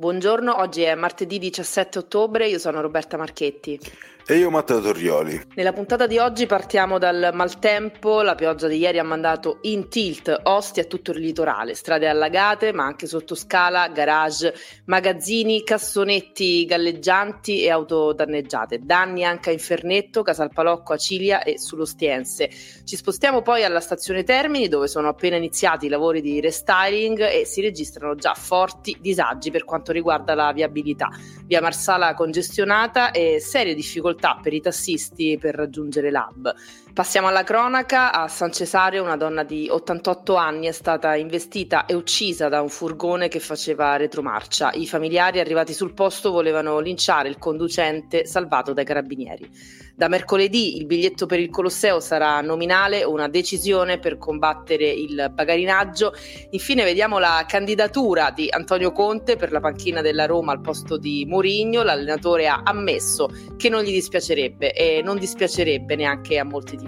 Buongiorno, oggi è martedì 17 ottobre, io sono Roberta Marchetti. E io Matteo Torrioli. Nella puntata di oggi partiamo dal maltempo, la pioggia di ieri ha mandato in tilt Ostia e tutto il litorale, strade allagate ma anche sottoscala, garage, magazzini, cassonetti galleggianti e auto danneggiate, danni anche a Infernetto, Casalpalocco, Acilia e sull'Ostiense. Ci spostiamo poi alla stazione Termini dove sono appena iniziati i lavori di restyling e si registrano già forti disagi per quanto riguarda la viabilità. Via Marsala congestionata e serie difficoltà difficoltà per i tassisti per raggiungere l'hub. Passiamo alla cronaca. A San Cesario una donna di 88 anni è stata investita e uccisa da un furgone che faceva retromarcia. I familiari arrivati sul posto volevano linciare il conducente salvato dai carabinieri. Da mercoledì il biglietto per il Colosseo sarà nominale, una decisione per combattere il bagarinaggio. Infine vediamo la candidatura di Antonio Conte per la panchina della Roma al posto di Mourinho. L'allenatore ha ammesso che non gli dispiacerebbe e non dispiacerebbe neanche a molti tifosi.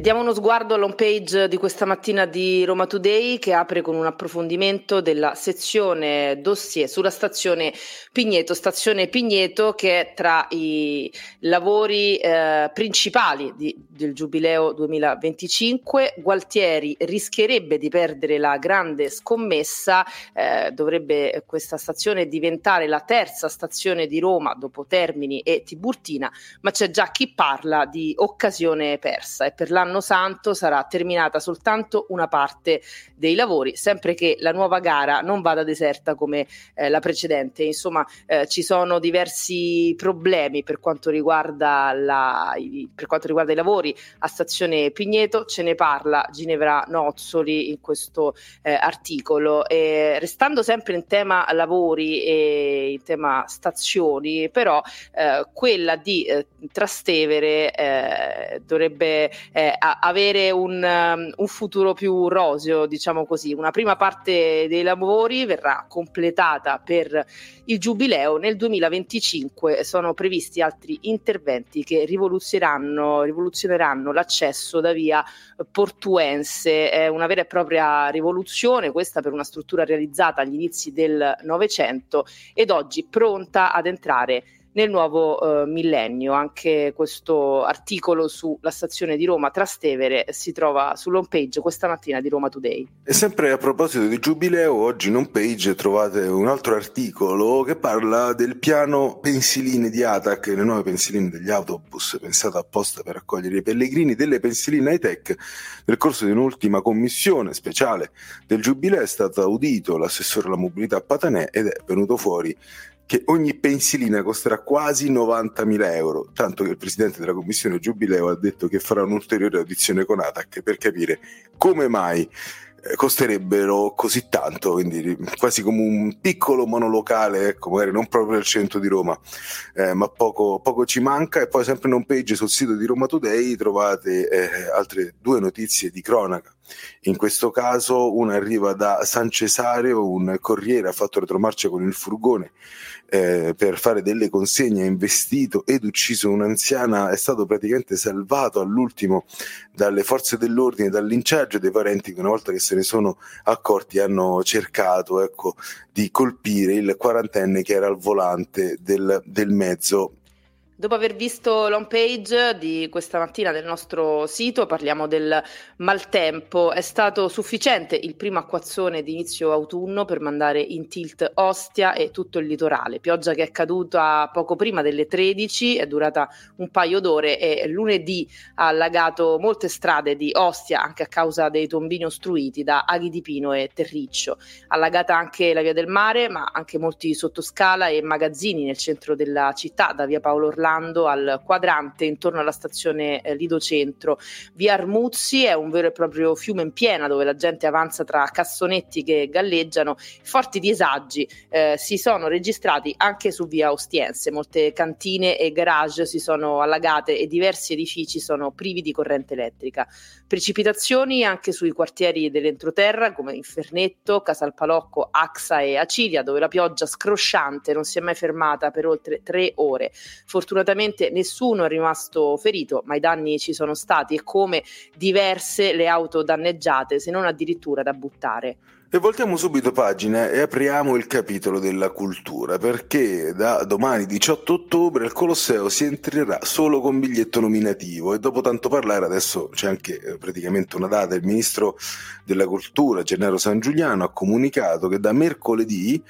E diamo uno sguardo all'home page di questa mattina di Roma Today che apre con un approfondimento della sezione dossier sulla stazione Pigneto, stazione Pigneto che è tra i lavori eh, principali di, del Giubileo 2025. Gualtieri rischierebbe di perdere la grande scommessa, eh, dovrebbe questa stazione diventare la terza stazione di Roma dopo Termini e Tiburtina, ma c'è già chi parla di occasione persa e per l'anno l'anno santo sarà terminata soltanto una parte dei lavori, sempre che la nuova gara non vada deserta come eh, la precedente. Insomma, eh, ci sono diversi problemi per quanto, riguarda la, i, per quanto riguarda i lavori a stazione Pigneto, ce ne parla Ginevra Nozzoli in questo eh, articolo. E restando sempre in tema lavori e in tema stazioni, però eh, quella di eh, Trastevere eh, dovrebbe avere un, um, un, futuro più roseo, diciamo così. Una prima parte dei lavori verrà completata per il giubileo. Nel 2025 sono previsti altri interventi che rivoluzioneranno, rivoluzioneranno l'accesso da via portuense. È una vera e propria rivoluzione, questa per una struttura realizzata agli inizi del Novecento ed oggi pronta ad entrare nel nuovo eh, millennio. Anche questo articolo sulla stazione di Roma Trastevere si trova sull'home page questa mattina di Roma Today. E sempre a proposito di Giubileo, oggi in home page trovate un altro articolo che parla del piano pensiline di ATAC, le nuove pensiline degli autobus pensate apposta per accogliere i pellegrini delle pensiline high-tech. Nel corso di un'ultima commissione speciale del Giubileo è stato audito l'assessore alla mobilità Patanè ed è venuto fuori che ogni pensilina costerà quasi 90.000 euro, tanto che il presidente della commissione Giubileo ha detto che farà un'ulteriore audizione con ATAC per capire come mai eh, costerebbero così tanto, quindi quasi come un piccolo monolocale, ecco, magari non proprio al centro di Roma, eh, ma poco, poco, ci manca. E poi sempre in home page sul sito di Roma Today trovate eh, altre due notizie di cronaca. In questo caso una arriva da San Cesario, un corriere ha fatto retromarcia con il furgone eh, per fare delle consegne, ha investito ed ucciso un'anziana, è stato praticamente salvato all'ultimo dalle forze dell'ordine, dall'inciaggio dei parenti che una volta che se ne sono accorti hanno cercato ecco, di colpire il quarantenne che era al volante del, del mezzo Dopo aver visto l'home page di questa mattina del nostro sito, parliamo del maltempo. È stato sufficiente il primo acquazzone di inizio autunno per mandare in tilt Ostia e tutto il litorale. Pioggia che è caduta poco prima delle 13, è durata un paio d'ore e lunedì ha allagato molte strade di Ostia anche a causa dei tombini ostruiti da aghi di pino e terriccio. Allagata anche la via del mare, ma anche molti sottoscala e magazzini nel centro della città, da via Paolo Orlando arrivando al quadrante intorno alla stazione eh, Lido Centro. Via Armuzzi è un vero e proprio fiume in piena dove la gente avanza tra cassonetti che galleggiano. Forti disagi eh, si sono registrati anche su via Ostiense. Molte cantine e garage si sono allagate e diversi edifici sono privi di corrente elettrica. Precipitazioni anche sui quartieri dell'entroterra come Infernetto, Casalpalocco, Axa e Acilia dove la pioggia scrosciante non si è mai fermata per oltre tre ore. Fortunatamente Fortunatamente nessuno è rimasto ferito, ma i danni ci sono stati e come diverse le auto danneggiate, se non addirittura da buttare. E voltiamo subito pagina e apriamo il capitolo della cultura, perché da domani 18 ottobre al Colosseo si entrerà solo con biglietto nominativo e dopo tanto parlare adesso c'è anche eh, praticamente una data, il ministro della cultura Gennaro San Giuliano ha comunicato che da mercoledì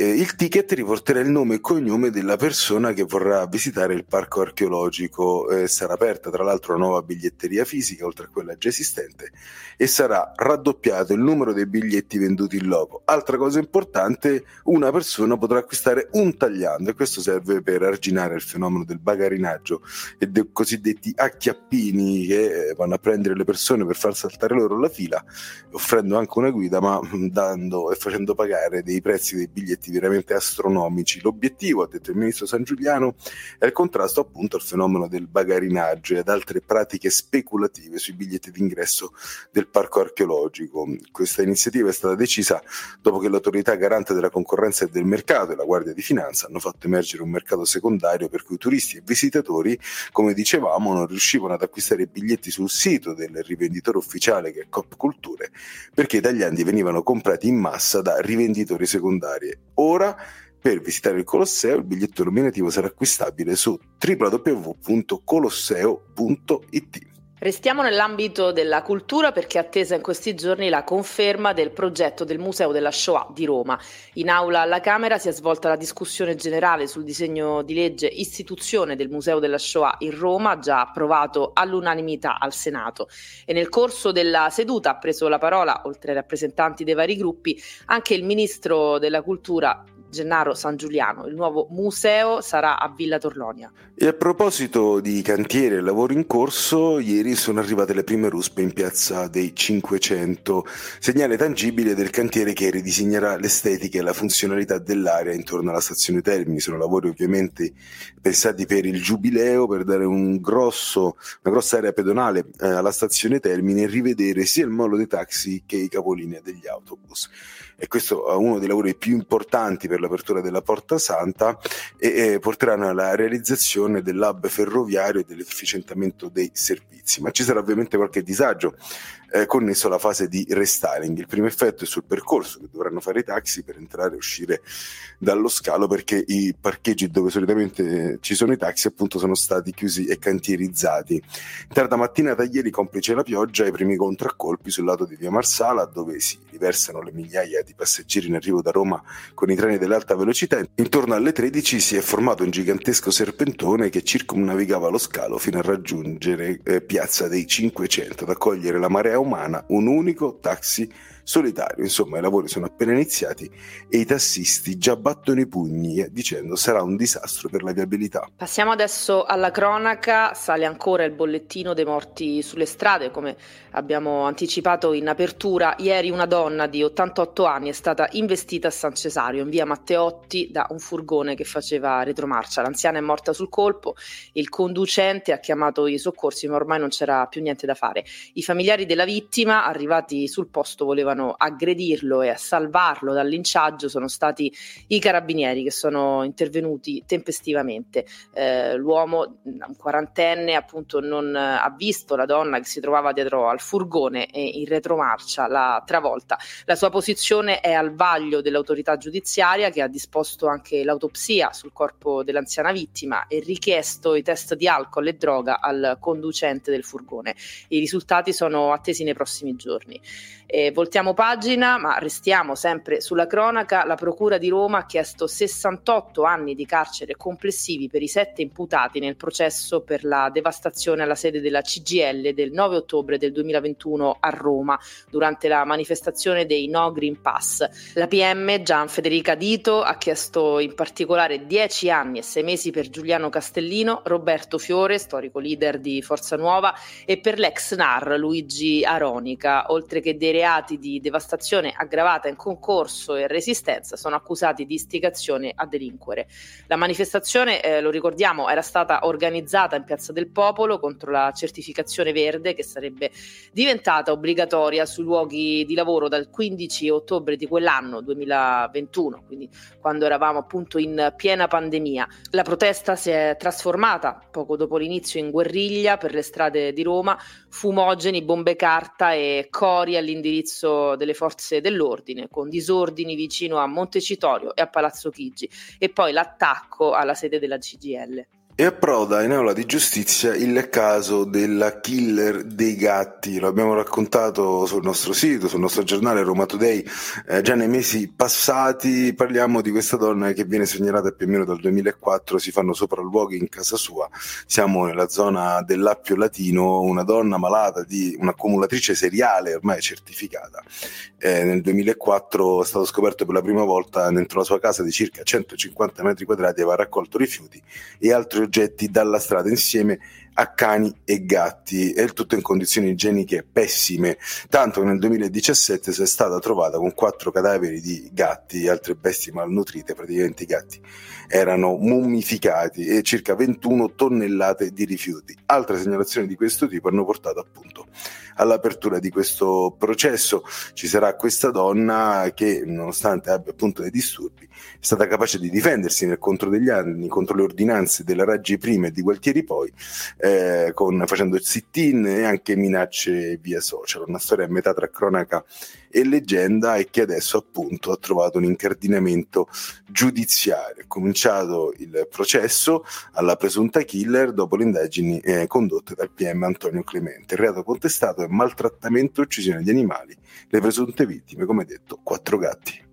eh, il ticket riporterà il nome e cognome della persona che vorrà visitare il parco archeologico. Eh, sarà aperta tra l'altro una nuova biglietteria fisica oltre a quella già esistente e sarà raddoppiato il numero dei biglietti venduti in loco. Altra cosa importante, una persona potrà acquistare un tagliando e questo serve per arginare il fenomeno del bagarinaggio e dei cosiddetti acchiappini che eh, vanno a prendere le persone per far saltare loro la fila, offrendo anche una guida ma dando e facendo pagare dei prezzi dei biglietti costi veramente astronomici. L'obiettivo, ha detto il ministro San Giuliano, è il contrasto appunto al fenomeno del bagarinaggio e ad altre pratiche speculative sui biglietti d'ingresso del parco archeologico. Questa iniziativa è stata decisa dopo che l'autorità garante della concorrenza e del mercato e la Guardia di Finanza hanno fatto emergere un mercato secondario per cui turisti e visitatori, come dicevamo, non riuscivano ad acquistare biglietti sul sito del rivenditore ufficiale che è Cop Culture, perché i tagliandi venivano comprati in massa da rivenditori secondari Ora, per visitare il Colosseo, il biglietto nominativo sarà acquistabile su www.colosseo.it. Restiamo nell'ambito della cultura perché è attesa in questi giorni la conferma del progetto del Museo della Shoah di Roma. In aula alla Camera si è svolta la discussione generale sul disegno di legge istituzione del Museo della Shoah in Roma, già approvato all'unanimità al Senato. E nel corso della seduta ha preso la parola, oltre ai rappresentanti dei vari gruppi, anche il ministro della Cultura Gennaro San Giuliano. Il nuovo museo sarà a Villa Torlonia. E a proposito di cantiere e lavori in corso, ieri sono arrivate le prime ruspe in piazza dei 500, segnale tangibile del cantiere che ridisegnerà l'estetica e la funzionalità dell'area intorno alla stazione Termini. Sono lavori ovviamente pensati per il giubileo, per dare un grosso, una grossa area pedonale eh, alla stazione Termini e rivedere sia il molo dei taxi che i capolinea degli autobus e questo è uno dei lavori più importanti per l'apertura della Porta Santa e, e porteranno alla realizzazione dell'hub ferroviario e dell'efficientamento dei servizi. Ma ci sarà ovviamente qualche disagio eh, connesso alla fase di restyling. Il primo effetto è sul percorso che dovranno fare i taxi per entrare e uscire dallo scalo perché i parcheggi dove solitamente ci sono i taxi appunto sono stati chiusi e cantierizzati. Tarda mattinata ieri, complice la pioggia, i primi contraccolpi sul lato di via Marsala dove si riversano le migliaia di passeggeri in arrivo da Roma con i treni dell'alta velocità. Intorno alle 13 si è formato un gigantesco serpentone che circumnavigava lo scalo fino a raggiungere eh, Piazza dei 500 ad accogliere la marea umana un unico taxi solitario. Insomma, i lavori sono appena iniziati e i tassisti già battono i pugni dicendo sarà un disastro per la viabilità. Passiamo adesso alla cronaca. Sale ancora il bollettino dei morti sulle strade, come abbiamo anticipato in apertura. Ieri una donna di 88 anni è stata investita a San Cesario, in via Matteotti, da un furgone che faceva retromarcia. L'anziana è morta sul colpo, il conducente ha chiamato i soccorsi, ma ormai non c'era più niente da fare. I familiari della vittima, arrivati sul posto, volevano volevano aggredirlo e a salvarlo dal linciaggio sono stati i carabinieri che sono intervenuti tempestivamente. Eh, l'uomo, un quarantenne, appunto non ha visto la donna che si trovava dietro al furgone e in retromarcia la travolta. La sua posizione è al vaglio dell'autorità giudiziaria che ha disposto anche l'autopsia sul corpo dell'anziana vittima e richiesto i test di alcol e droga al conducente del furgone. I risultati sono attesi nei prossimi giorni. Eh, voltiamo pagina, ma restiamo sempre sulla cronaca. La Procura di Roma ha chiesto 68 anni di carcere complessivi per i sette imputati nel processo per la devastazione alla sede della CGL del 9 ottobre del 2021 a Roma, durante la manifestazione dei No Green Pass. La PM Gian Federica Dito ha chiesto in particolare 10 anni e 6 mesi per Giuliano Castellino, Roberto Fiore, storico leader di Forza Nuova, e per l'ex NAR Luigi Aronica, oltre che dei reati di devastazione aggravata in concorso e resistenza sono accusati di istigazione a delinquere. La manifestazione, eh, lo ricordiamo, era stata organizzata in Piazza del Popolo contro la certificazione verde che sarebbe diventata obbligatoria sui luoghi di lavoro dal 15 ottobre di quell'anno 2021, quindi quando eravamo appunto in piena pandemia. La protesta si è trasformata poco dopo l'inizio in guerriglia per le strade di Roma, fumogeni, bombe carta e cori all'indirizzo delle forze dell'ordine, con disordini vicino a Montecitorio e a Palazzo Chigi, e poi l'attacco alla sede della CGL. E approda in aula di giustizia il caso della killer dei gatti. Lo abbiamo raccontato sul nostro sito, sul nostro giornale Roma Today eh, già nei mesi passati. Parliamo di questa donna che viene segnalata più o meno dal 2004. Si fanno sopralluoghi in casa sua. Siamo nella zona dell'Appio Latino. Una donna malata di un'accumulatrice seriale ormai certificata. Eh, nel 2004 è stato scoperto per la prima volta dentro la sua casa di circa 150 metri quadrati aveva raccolto rifiuti e altri oggetti dalla strada insieme a cani e gatti e tutto in condizioni igieniche pessime, tanto che nel 2017 si è stata trovata con quattro cadaveri di gatti e altre bestie malnutrite, praticamente i gatti erano mummificati e circa 21 tonnellate di rifiuti. Altre segnalazioni di questo tipo hanno portato appunto all'apertura di questo processo. Ci sarà questa donna che, nonostante abbia appunto dei disturbi, è stata capace di difendersi nel contro degli anni contro le ordinanze della Raggi prima e di Gualtieri poi, eh, con, facendo sit-in e anche minacce via social. Una storia a metà tra cronaca e leggenda e che adesso appunto ha trovato un incardinamento giudiziario. È cominciato il processo alla presunta killer dopo le indagini eh, condotte dal PM Antonio Clemente. Il reato contestato è maltrattamento e uccisione di animali. Le presunte vittime, come detto, quattro gatti.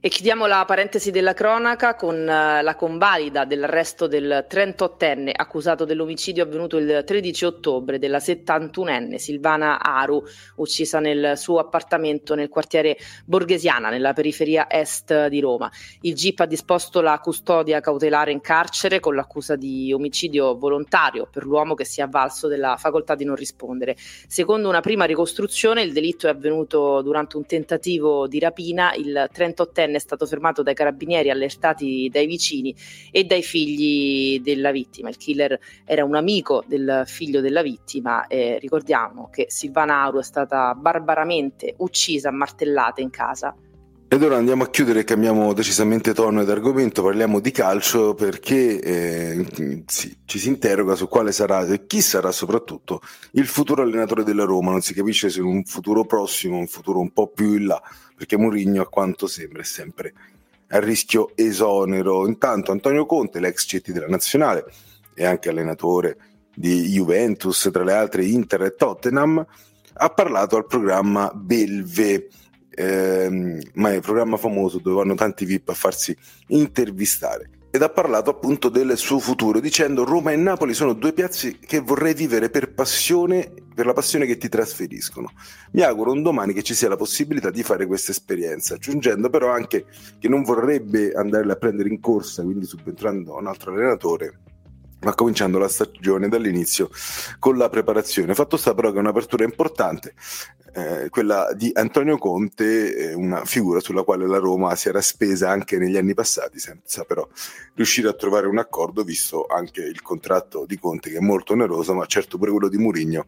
E chiudiamo la parentesi della cronaca con uh, la convalida dell'arresto del 38enne accusato dell'omicidio avvenuto il 13 ottobre della 71enne Silvana Aru, uccisa nel suo appartamento nel quartiere Borghesiana, nella periferia est di Roma. Il GIP ha disposto la custodia cautelare in carcere con l'accusa di omicidio volontario per l'uomo che si è avvalso della facoltà di non rispondere. Secondo una prima ricostruzione, il delitto è avvenuto durante un tentativo di rapina. Il 38enne è stato fermato dai carabinieri allertati dai vicini e dai figli della vittima. Il killer era un amico del figlio della vittima e ricordiamo che Silvana Auro è stata barbaramente uccisa a martellate in casa. Ed ora andiamo a chiudere, cambiamo decisamente tono ed argomento, parliamo di calcio perché eh, sì, ci si interroga su quale sarà e chi sarà soprattutto il futuro allenatore della Roma, non si capisce se in un futuro prossimo, un futuro un po' più in là, perché Mourinho a quanto sembra è sempre a rischio esonero. Intanto Antonio Conte, l'ex CT della Nazionale e anche allenatore di Juventus, tra le altre Inter e Tottenham, ha parlato al programma Belve ehm, ma è un programma famoso dove vanno tanti VIP a farsi intervistare ed ha parlato appunto del suo futuro dicendo Roma e Napoli sono due piazze che vorrei vivere per passione, per la passione che ti trasferiscono. Mi auguro un domani che ci sia la possibilità di fare questa esperienza, aggiungendo però anche che non vorrebbe andare a prendere in corsa, quindi subentrando a un altro allenatore, ma cominciando la stagione dall'inizio con la preparazione. Fatto sta però che è un'apertura importante, eh, quella di Antonio Conte, eh, una figura sulla quale la Roma si era spesa anche negli anni passati, senza però riuscire a trovare un accordo, visto anche il contratto di Conte che è molto oneroso, ma certo pure quello di Murigno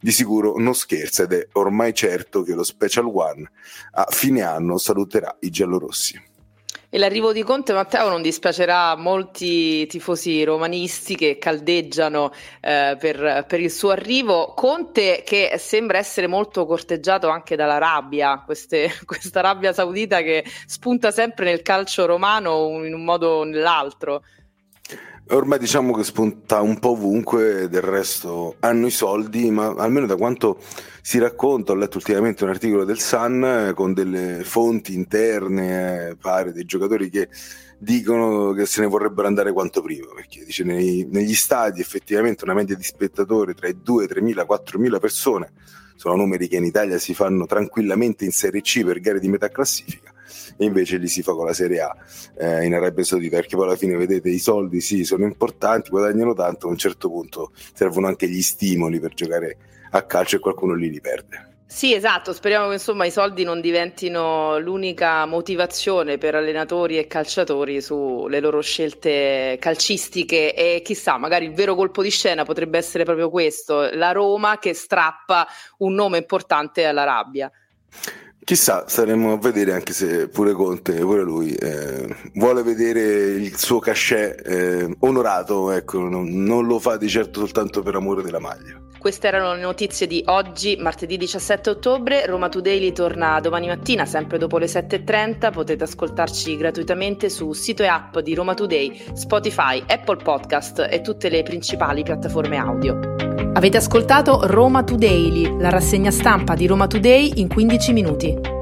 di sicuro non scherza ed è ormai certo che lo Special One a fine anno saluterà i giallorossi. E l'arrivo di Conte, Matteo, non dispiacerà a molti tifosi romanisti che caldeggiano eh, per, per, il suo arrivo. Conte che sembra essere molto corteggiato anche dalla rabbia, queste, questa rabbia saudita che spunta sempre nel calcio romano in un modo o nell'altro. Ormai diciamo che spunta un po' ovunque, del resto hanno i soldi, ma almeno da quanto si racconta, ho letto ultimamente un articolo del Sun eh, con delle fonti interne, eh, pare, dei giocatori che dicono che se ne vorrebbero andare quanto prima, perché dice nei, negli stadi effettivamente una media di spettatori tra i 2, 3 mila, 4 mila persone, sono numeri che in Italia si fanno tranquillamente in Serie C per gare di metà classifica e invece li si fa con la Serie A eh, in Arabia Saudita perché poi alla fine vedete i soldi sì sono importanti guadagnano tanto a un certo punto servono anche gli stimoli per giocare a calcio e qualcuno li riperde Sì, esatto, speriamo che insomma i soldi non diventino l'unica motivazione per allenatori e calciatori sulle loro scelte calcistiche e chissà, magari il vero colpo di scena potrebbe essere proprio questo, la Roma che strappa un nome importante alla rabbia. Chissà, staremo a vedere anche se pure Conte, pure lui, eh, vuole vedere il suo cachet eh, onorato, ecco, non, non lo fa di certo soltanto per amore della maglia. Queste erano le notizie di oggi, martedì 17 ottobre. Roma Today torna domani mattina, sempre dopo le 7.30. Potete ascoltarci gratuitamente su sito e app di Roma Today, Spotify, Apple Podcast e tutte le principali piattaforme audio. Avete ascoltato Roma Today, la rassegna stampa di Roma Today in 15 minuti.